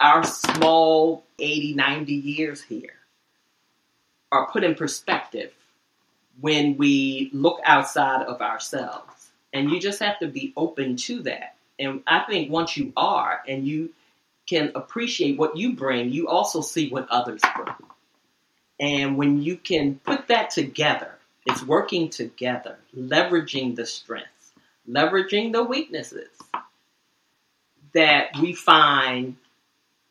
our small 80, 90 years here are put in perspective when we look outside of ourselves. And you just have to be open to that. And I think once you are and you can appreciate what you bring, you also see what others bring. And when you can put that together, it's working together, leveraging the strengths, leveraging the weaknesses that we find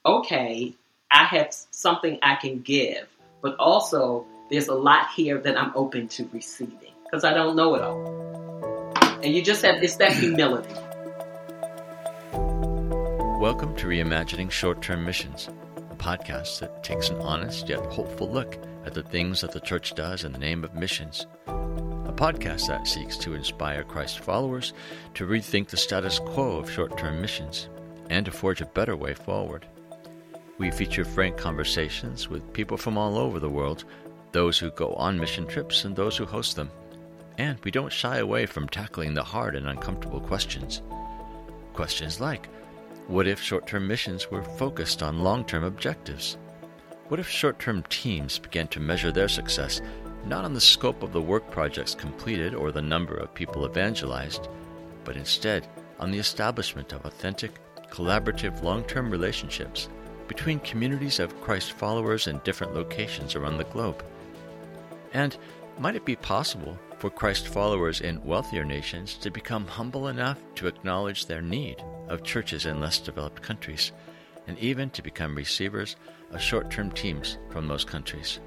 okay, I have something I can give, but also there's a lot here that I'm open to receiving because I don't know it all. And you just have, it's that humility. Welcome to Reimagining Short Term Missions, a podcast that takes an honest yet hopeful look at the things that the church does in the name of missions. A podcast that seeks to inspire Christ followers to rethink the status quo of short term missions and to forge a better way forward. We feature frank conversations with people from all over the world, those who go on mission trips and those who host them. And we don't shy away from tackling the hard and uncomfortable questions. Questions like What if short term missions were focused on long term objectives? What if short term teams began to measure their success not on the scope of the work projects completed or the number of people evangelized, but instead on the establishment of authentic, collaborative long term relationships between communities of Christ followers in different locations around the globe? And might it be possible for Christ followers in wealthier nations to become humble enough to acknowledge their need of churches in less developed countries, and even to become receivers of short term teams from those countries?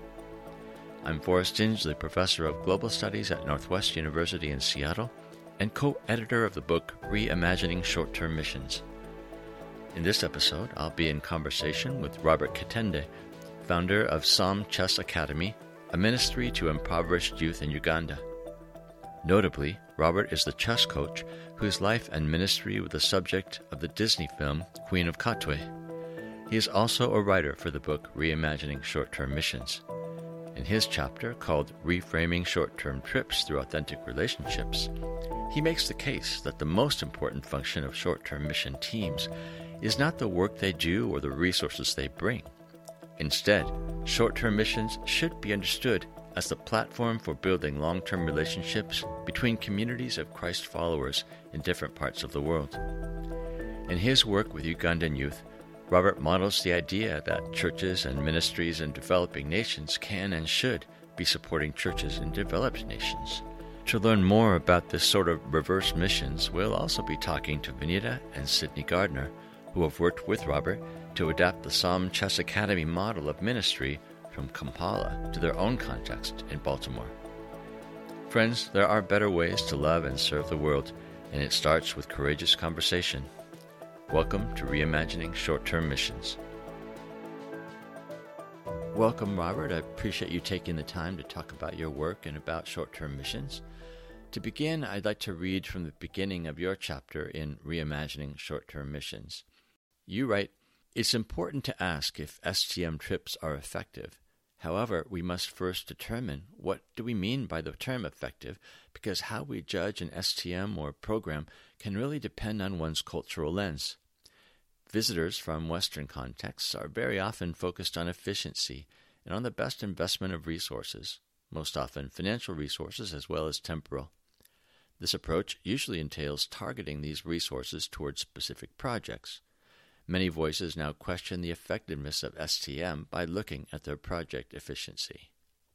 I'm Forrest Inslee, Professor of Global Studies at Northwest University in Seattle, and co editor of the book Reimagining Short Term Missions. In this episode, I'll be in conversation with Robert Katende, founder of SOM Chess Academy, a ministry to impoverished youth in Uganda. Notably, Robert is the chess coach whose life and ministry were the subject of the Disney film Queen of Katwe. He is also a writer for the book Reimagining Short Term Missions. In his chapter called Reframing Short Term Trips Through Authentic Relationships, he makes the case that the most important function of short term mission teams is not the work they do or the resources they bring. Instead, short term missions should be understood as the platform for building long term relationships between communities of Christ followers in different parts of the world. In his work with Ugandan youth, Robert models the idea that churches and ministries in developing nations can and should be supporting churches in developed nations. To learn more about this sort of reverse missions, we'll also be talking to Vanita and Sydney Gardner who have worked with Robert to adapt the SOM Chess Academy model of ministry from Kampala to their own context in Baltimore. Friends, there are better ways to love and serve the world, and it starts with courageous conversation. Welcome to Reimagining Short Term Missions. Welcome, Robert. I appreciate you taking the time to talk about your work and about short term missions. To begin, I'd like to read from the beginning of your chapter in Reimagining Short Term Missions. You write, It's important to ask if STM trips are effective. However, we must first determine what do we mean by the term effective because how we judge an STM or program can really depend on one's cultural lens. Visitors from Western contexts are very often focused on efficiency and on the best investment of resources, most often financial resources as well as temporal. This approach usually entails targeting these resources towards specific projects. Many voices now question the effectiveness of STM by looking at their project efficiency.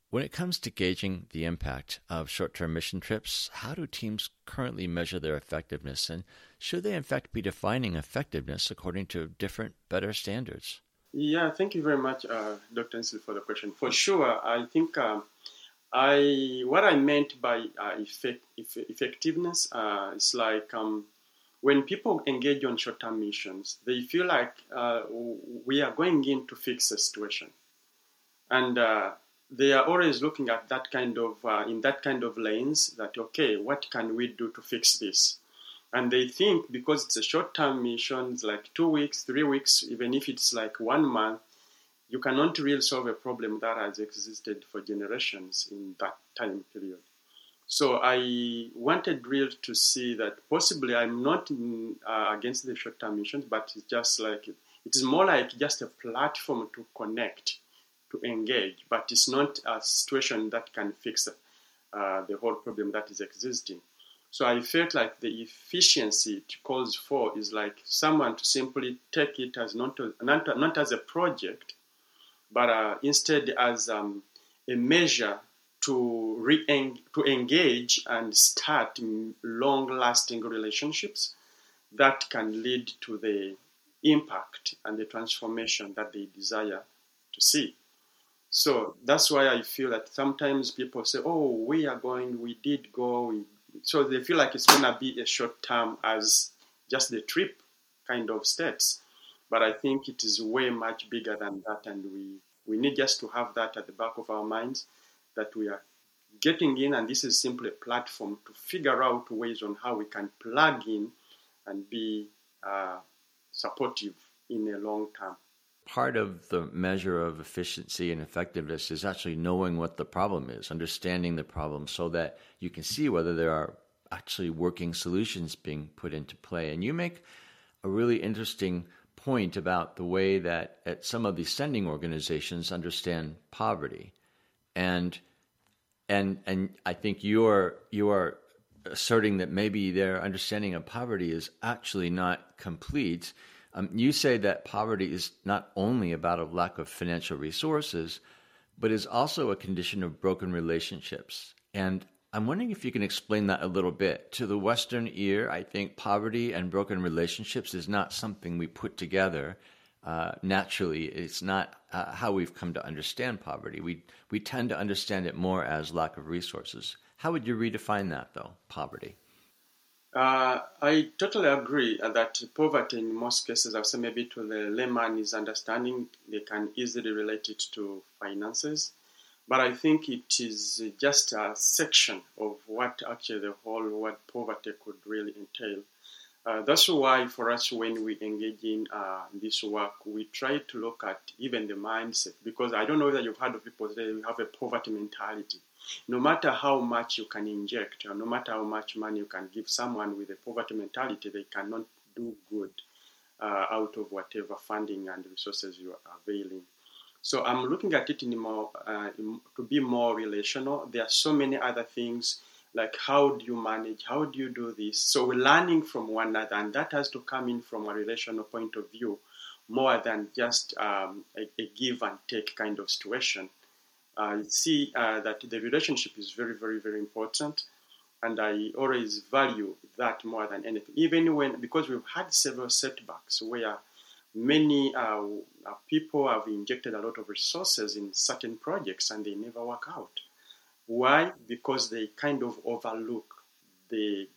When it comes to gauging the impact of short term mission trips, how do teams currently measure their effectiveness, and should they in fact be defining effectiveness according to different, better standards? Yeah, thank you very much, uh, Dr. Inslee, for the question. For sure, I think uh, I what I meant by uh, effect, effectiveness uh, is like um, when people engage on short-term missions, they feel like uh, we are going in to fix a situation, and uh, they are always looking at that kind of uh, in that kind of lens. That okay, what can we do to fix this? And they think because it's a short-term mission, like two weeks, three weeks, even if it's like one month, you cannot really solve a problem that has existed for generations in that time period. So I wanted real to see that possibly I'm not in, uh, against the short-term missions, but it's just like It is more like just a platform to connect, to engage, but it's not a situation that can fix uh, the whole problem that is existing. So I felt like the efficiency it calls for is like someone to simply take it as not, not, not as a project, but uh, instead as um, a measure to re- to engage and start long-lasting relationships that can lead to the impact and the transformation that they desire to see. So that's why I feel that sometimes people say, "Oh, we are going, we did go, so they feel like it's gonna be a short term as just the trip kind of steps. But I think it is way much bigger than that, and we we need just to have that at the back of our minds that we are getting in, and this is simply a platform to figure out ways on how we can plug in and be uh, supportive in a long term part of the measure of efficiency and effectiveness is actually knowing what the problem is, understanding the problem so that you can see whether there are actually working solutions being put into play. And you make a really interesting point about the way that at some of these sending organizations understand poverty. And and and I think you're you are asserting that maybe their understanding of poverty is actually not complete um, you say that poverty is not only about a lack of financial resources, but is also a condition of broken relationships. And I'm wondering if you can explain that a little bit. To the Western ear, I think poverty and broken relationships is not something we put together uh, naturally. It's not uh, how we've come to understand poverty. We we tend to understand it more as lack of resources. How would you redefine that, though? Poverty. Uh, I totally agree that poverty in most cases, I'll say maybe to the layman is understanding, they can easily relate it to finances. But I think it is just a section of what actually the whole word poverty could really entail. Uh, that's why for us, when we engage in uh, this work, we try to look at even the mindset. Because I don't know that you've heard of people say we have a poverty mentality no matter how much you can inject, no matter how much money you can give someone with a poverty mentality, they cannot do good uh, out of whatever funding and resources you are availing. So I'm looking at it in more uh, in, to be more relational. There are so many other things like how do you manage, how do you do this. So we're learning from one another, and that has to come in from a relational point of view, more than just um, a, a give and take kind of situation. I see uh, that the relationship is very, very, very important. And I always value that more than anything. Even when, because we've had several setbacks where many uh, people have injected a lot of resources in certain projects and they never work out. Why? Because they kind of overlook the,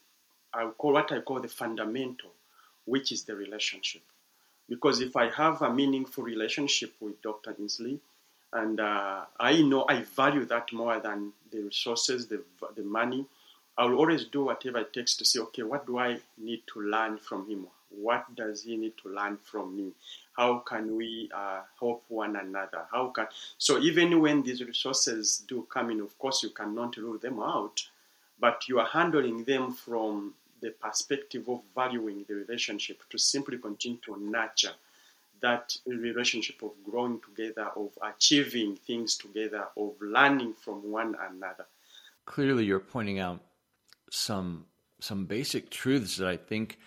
I call what I call the fundamental, which is the relationship. Because if I have a meaningful relationship with Dr. Inslee, and uh, I know I value that more than the resources, the the money. I will always do whatever it takes to say, okay, what do I need to learn from him? What does he need to learn from me? How can we uh, help one another? How can so even when these resources do come in, of course you cannot rule them out, but you are handling them from the perspective of valuing the relationship to simply continue to nurture that relationship of growing together, of achieving things together, of learning from one another. Clearly, you're pointing out some some basic truths that I think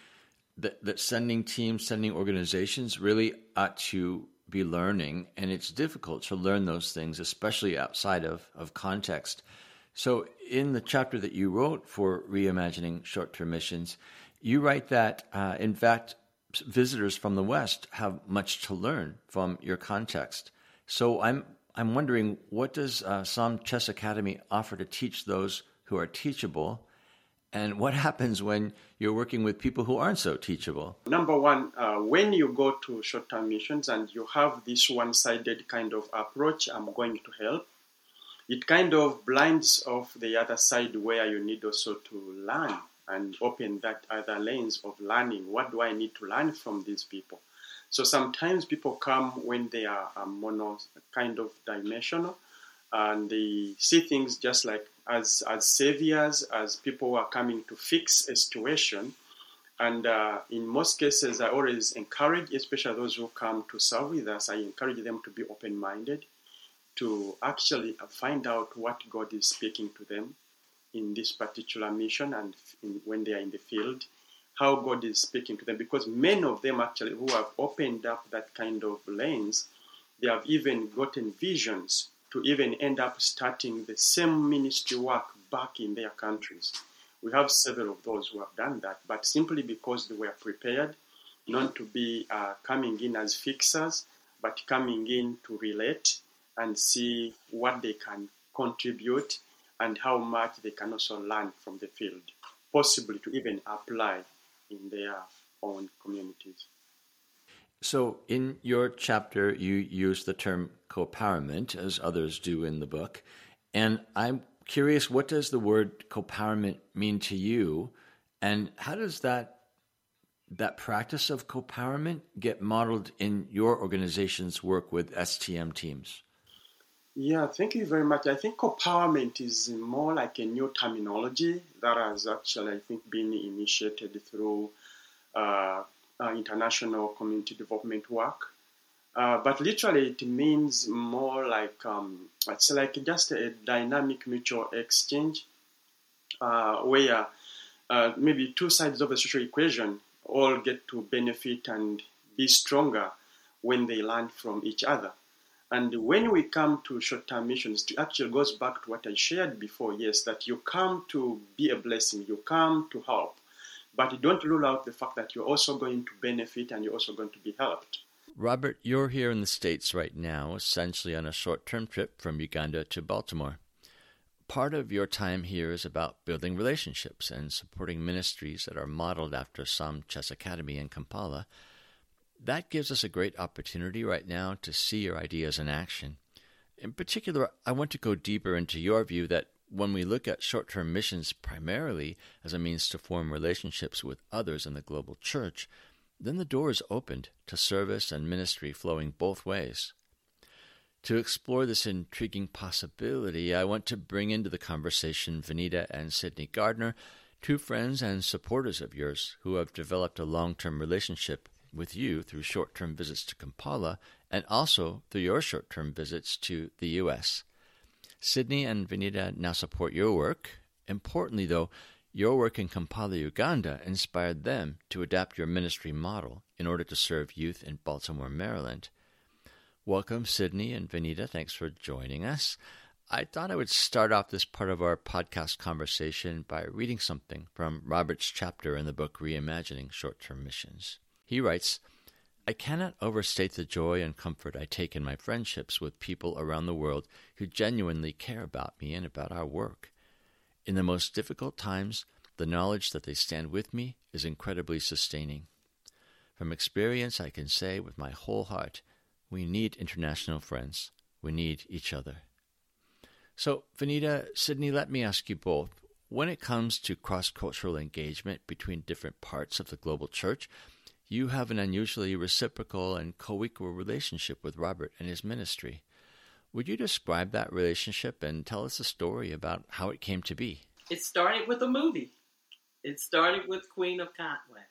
that, that sending teams, sending organizations really ought to be learning, and it's difficult to learn those things, especially outside of, of context. So, in the chapter that you wrote for reimagining short term missions, you write that, uh, in fact, visitors from the West have much to learn from your context. So I'm I'm wondering what does uh, SOM Chess Academy offer to teach those who are teachable, and what happens when you're working with people who aren't so teachable? Number one, uh, when you go to short-term missions and you have this one-sided kind of approach, I'm going to help. It kind of blinds off the other side where you need also to learn and open that other lens of learning. What do I need to learn from these people? So sometimes people come when they are mono kind of dimensional and they see things just like as, as saviors, as people who are coming to fix a situation. And uh, in most cases, I always encourage, especially those who come to serve with us, I encourage them to be open minded, to actually find out what God is speaking to them in this particular mission and in, when they are in the field, how God is speaking to them. Because many of them actually who have opened up that kind of lens, they have even gotten visions to even end up starting the same ministry work back in their countries. We have several of those who have done that, but simply because they were prepared not to be uh, coming in as fixers, but coming in to relate and see what they can contribute and how much they can also learn from the field, possibly to even apply in their own communities. So, in your chapter, you use the term co-powerment, as others do in the book, and I'm curious, what does the word co-powerment mean to you, and how does that that practice of co-powerment get modeled in your organization's work with STM teams? Yeah, thank you very much. I think co-powerment is more like a new terminology that has actually, I think, been initiated through uh, uh, international community development work. Uh, but literally, it means more like um, it's like just a dynamic mutual exchange uh, where uh, maybe two sides of a social equation all get to benefit and be stronger when they learn from each other. And when we come to short term missions, it actually goes back to what I shared before yes, that you come to be a blessing, you come to help, but you don't rule out the fact that you're also going to benefit and you're also going to be helped. Robert, you're here in the States right now, essentially on a short term trip from Uganda to Baltimore. Part of your time here is about building relationships and supporting ministries that are modeled after SOM Chess Academy in Kampala. That gives us a great opportunity right now to see your ideas in action. In particular, I want to go deeper into your view that when we look at short term missions primarily as a means to form relationships with others in the global church, then the door is opened to service and ministry flowing both ways. To explore this intriguing possibility, I want to bring into the conversation Vanita and Sydney Gardner, two friends and supporters of yours who have developed a long term relationship with you through short term visits to Kampala and also through your short term visits to the U.S. Sydney and Vanita now support your work. Importantly, though, your work in Kampala, Uganda inspired them to adapt your ministry model in order to serve youth in Baltimore, Maryland. Welcome, Sydney and Vanita. Thanks for joining us. I thought I would start off this part of our podcast conversation by reading something from Robert's chapter in the book Reimagining Short Term Missions. He writes, I cannot overstate the joy and comfort I take in my friendships with people around the world who genuinely care about me and about our work. In the most difficult times, the knowledge that they stand with me is incredibly sustaining. From experience, I can say with my whole heart, we need international friends. We need each other. So, Vanita, Sydney, let me ask you both when it comes to cross cultural engagement between different parts of the global church, you have an unusually reciprocal and co equal relationship with Robert and his ministry. Would you describe that relationship and tell us a story about how it came to be? It started with a movie. It started with Queen of Katwe.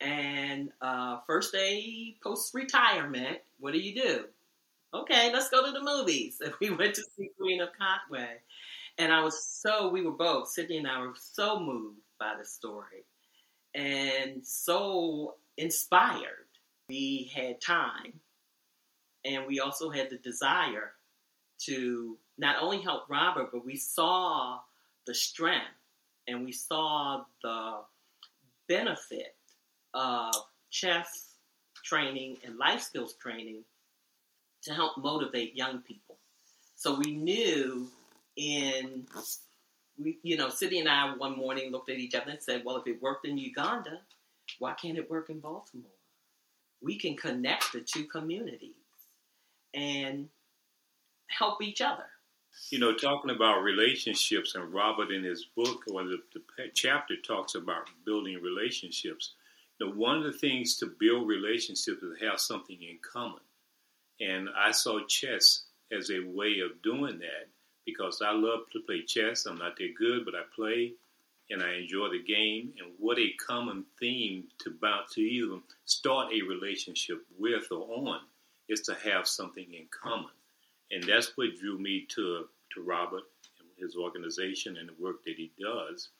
And uh, first day post retirement, what do you do? Okay, let's go to the movies. And we went to see Queen of Katwe. And I was so, we were both, Sydney and I were so moved by the story and so inspired. We had time and we also had the desire to not only help Robert, but we saw the strength and we saw the benefit of chess training and life skills training to help motivate young people. So we knew in we, you know, Sydney and I one morning looked at each other and said, "Well, if it worked in Uganda, why can't it work in Baltimore? We can connect the two communities." and help each other. You know, talking about relationships, and Robert in his book, or the, the chapter talks about building relationships. You know, one of the things to build relationships is have something in common. And I saw chess as a way of doing that because I love to play chess. I'm not that good, but I play. and I enjoy the game. And what a common theme to bounce to even start a relationship with or on is to have something in common, and that's what drew me to to Robert and his organization and the work that he does.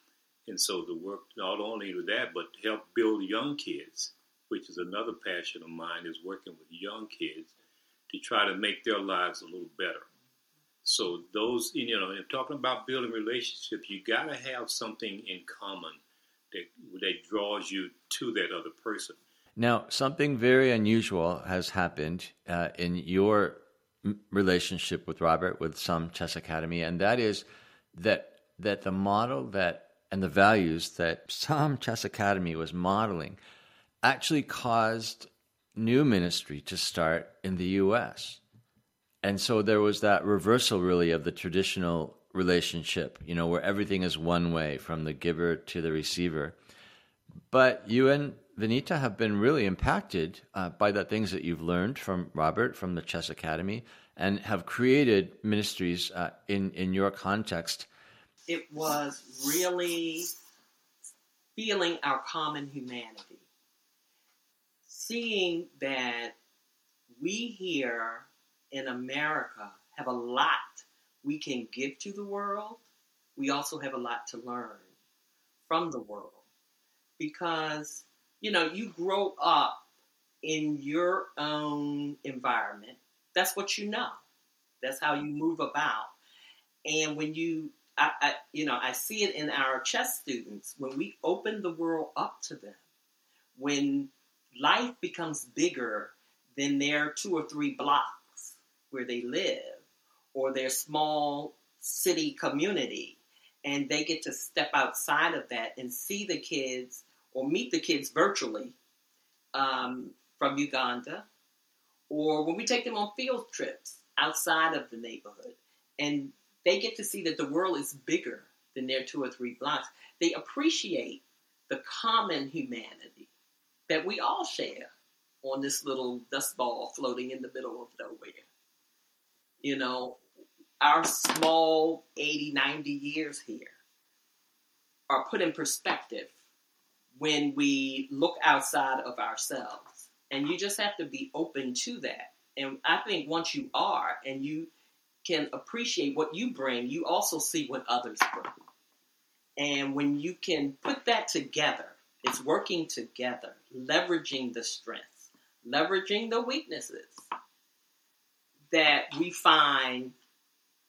And so the work not only with that, but to help build young kids, which is another passion of mine, is working with young kids to try to make their lives a little better. So those, you know, and talking about building relationships, you got to have something in common that that draws you to that other person. Now, something very unusual has happened uh, in your relationship with Robert with SOM Chess Academy, and that is that that the model that and the values that SOM Chess Academy was modeling actually caused new ministry to start in the U.S. And so there was that reversal, really, of the traditional relationship, you know, where everything is one way from the giver to the receiver. But you and Vanita have been really impacted uh, by the things that you've learned from Robert from the Chess Academy and have created ministries uh, in, in your context. It was really feeling our common humanity, seeing that we here in America have a lot we can give to the world. We also have a lot to learn from the world because you know you grow up in your own environment that's what you know that's how you move about and when you I, I, you know i see it in our chess students when we open the world up to them when life becomes bigger than their two or three blocks where they live or their small city community and they get to step outside of that and see the kids or meet the kids virtually um, from Uganda, or when we take them on field trips outside of the neighborhood, and they get to see that the world is bigger than their two or three blocks. They appreciate the common humanity that we all share on this little dust ball floating in the middle of nowhere. You know, our small 80, 90 years here are put in perspective when we look outside of ourselves. And you just have to be open to that. And I think once you are and you can appreciate what you bring, you also see what others bring. And when you can put that together, it's working together, leveraging the strengths, leveraging the weaknesses that we find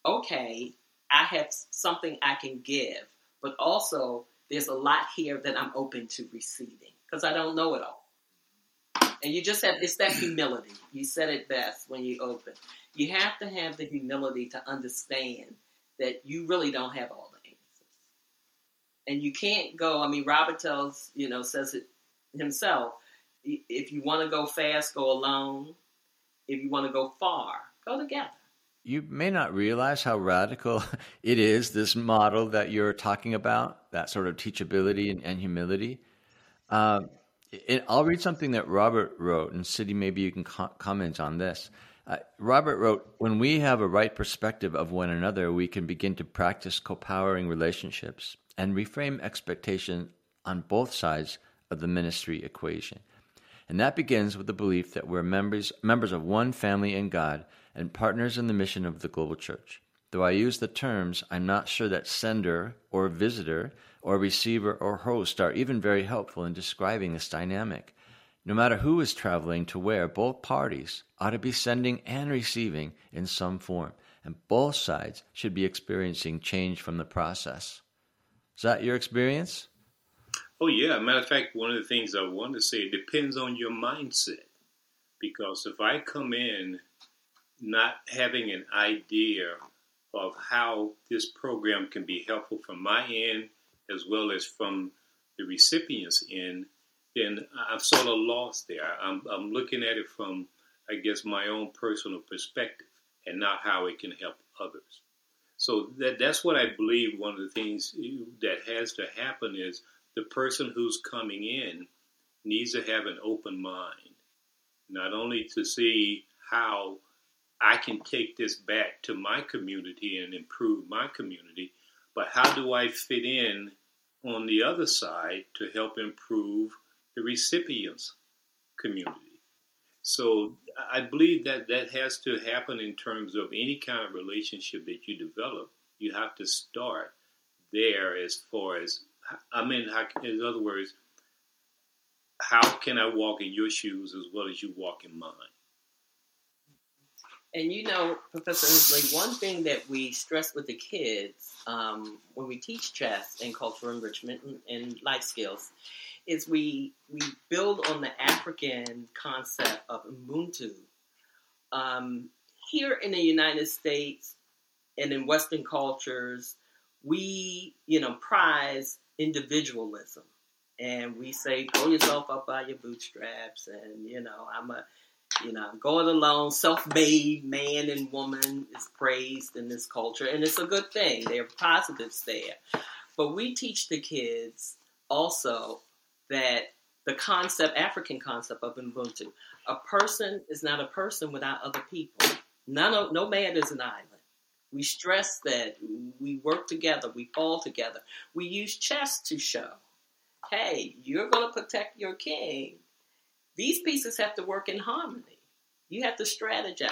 okay, I have something I can give, but also there's a lot here that I'm open to receiving because I don't know it all. And you just have, it's that humility. You said it best when you open. You have to have the humility to understand that you really don't have all the answers. And you can't go, I mean, Robert tells, you know, says it himself. If you want to go fast, go alone. If you want to go far, go together you may not realize how radical it is, this model that you're talking about, that sort of teachability and, and humility. Um, it, I'll read something that Robert wrote, and Sydney, maybe you can co- comment on this. Uh, Robert wrote, When we have a right perspective of one another, we can begin to practice co powering relationships and reframe expectation on both sides of the ministry equation. And that begins with the belief that we're members, members of one family in God and partners in the mission of the global church. Though I use the terms, I'm not sure that sender or visitor or receiver or host are even very helpful in describing this dynamic. No matter who is traveling to where, both parties ought to be sending and receiving in some form, and both sides should be experiencing change from the process. Is that your experience? Oh, yeah. Matter of fact, one of the things I want to say depends on your mindset. Because if I come in not having an idea of how this program can be helpful from my end as well as from the recipient's end, then I'm sort of lost there. I'm, I'm looking at it from, I guess, my own personal perspective and not how it can help others. So that, that's what I believe one of the things that has to happen is the person who's coming in needs to have an open mind, not only to see how I can take this back to my community and improve my community, but how do I fit in on the other side to help improve the recipient's community. So I believe that that has to happen in terms of any kind of relationship that you develop. You have to start there as far as, I mean, in other words, how can I walk in your shoes as well as you walk in mine? And you know, Professor Inslee, one thing that we stress with the kids um, when we teach chess and cultural enrichment and, and, life skills is we we build on the African concept of Ubuntu. Um, here in the United States and in Western cultures, we you know prize individualism, and we say pull yourself up by your bootstraps, and you know I'm a you know, going alone, self-made man and woman is praised in this culture, and it's a good thing. There are positives there. But we teach the kids also that the concept, African concept of Ubuntu, a person is not a person without other people. None of, no man is an island. We stress that we work together, we fall together. We use chess to show, hey, you're going to protect your king these pieces have to work in harmony. You have to strategize.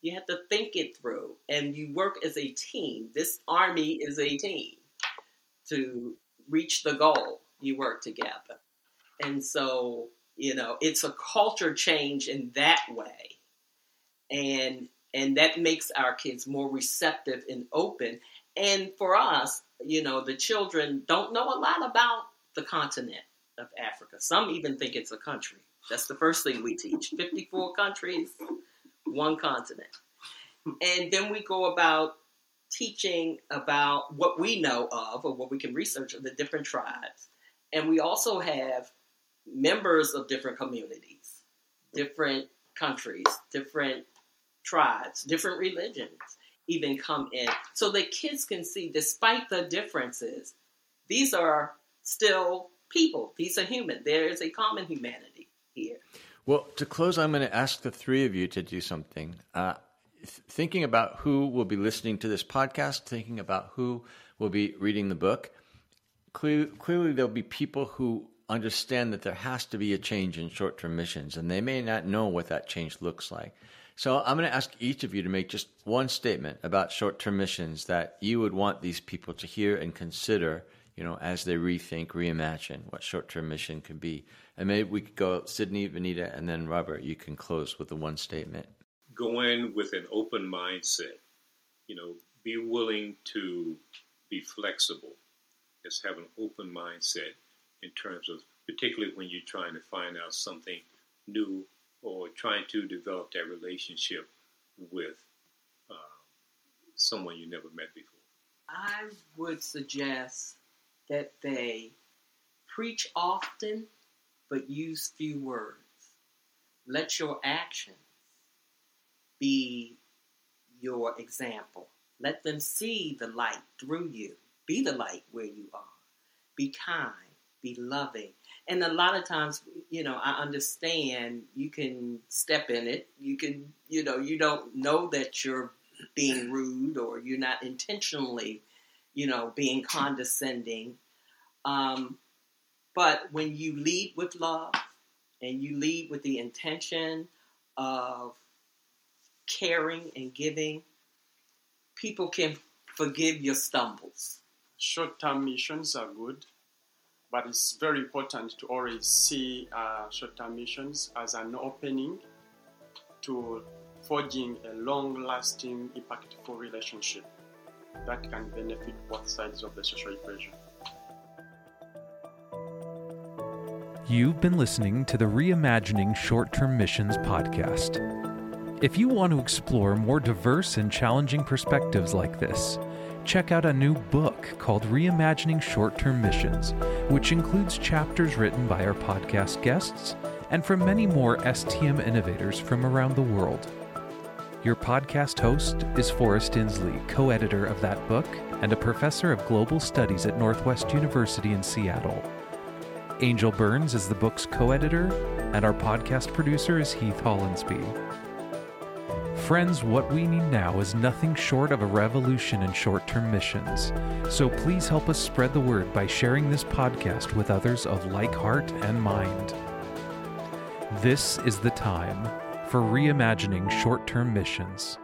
You have to think it through, and you work as a team. This army is a team to reach the goal. You work together, and so you know it's a culture change in that way, and and that makes our kids more receptive and open. And for us, you know, the children don't know a lot about the continent of Africa. Some even think it's a country. That's the first thing we teach 54 countries, one continent. And then we go about teaching about what we know of or what we can research of the different tribes. And we also have members of different communities, different countries, different tribes, different religions even come in so that kids can see, despite the differences, these are still people. These are human. There is a common humanity here. Well, to close, I'm going to ask the three of you to do something. Uh, thinking about who will be listening to this podcast, thinking about who will be reading the book, clearly, clearly there'll be people who understand that there has to be a change in short term missions, and they may not know what that change looks like. So I'm going to ask each of you to make just one statement about short term missions that you would want these people to hear and consider you know, as they rethink, reimagine what short-term mission could be. And maybe we could go Sydney, Vanita, and then Robert. You can close with the one statement. Go in with an open mindset. You know, be willing to be flexible. Just have an open mindset in terms of, particularly when you're trying to find out something new or trying to develop that relationship with uh, someone you never met before. I would suggest that they preach often but use few words. Let your actions be your example. Let them see the light through you. Be the light where you are. Be kind. Be loving. And a lot of times, you know, I understand you can step in it. You can, you know, you don't know that you're being rude or you're not intentionally you know, being condescending. Um, but when you lead with love and you lead with the intention of caring and giving, people can forgive your stumbles. Short term missions are good, but it's very important to always see uh, short term missions as an opening to forging a long lasting, impactful relationship that can benefit both sides of the social equation. You've been listening to the Reimagining Short Term Missions podcast. If you want to explore more diverse and challenging perspectives like this, check out a new book called Reimagining Short Term Missions, which includes chapters written by our podcast guests and from many more STM innovators from around the world. Your podcast host is Forrest Inslee, co editor of that book and a professor of global studies at Northwest University in Seattle. Angel Burns is the book's co editor, and our podcast producer is Heath Hollinsby. Friends, what we need now is nothing short of a revolution in short term missions. So please help us spread the word by sharing this podcast with others of like heart and mind. This is the time for reimagining short term missions.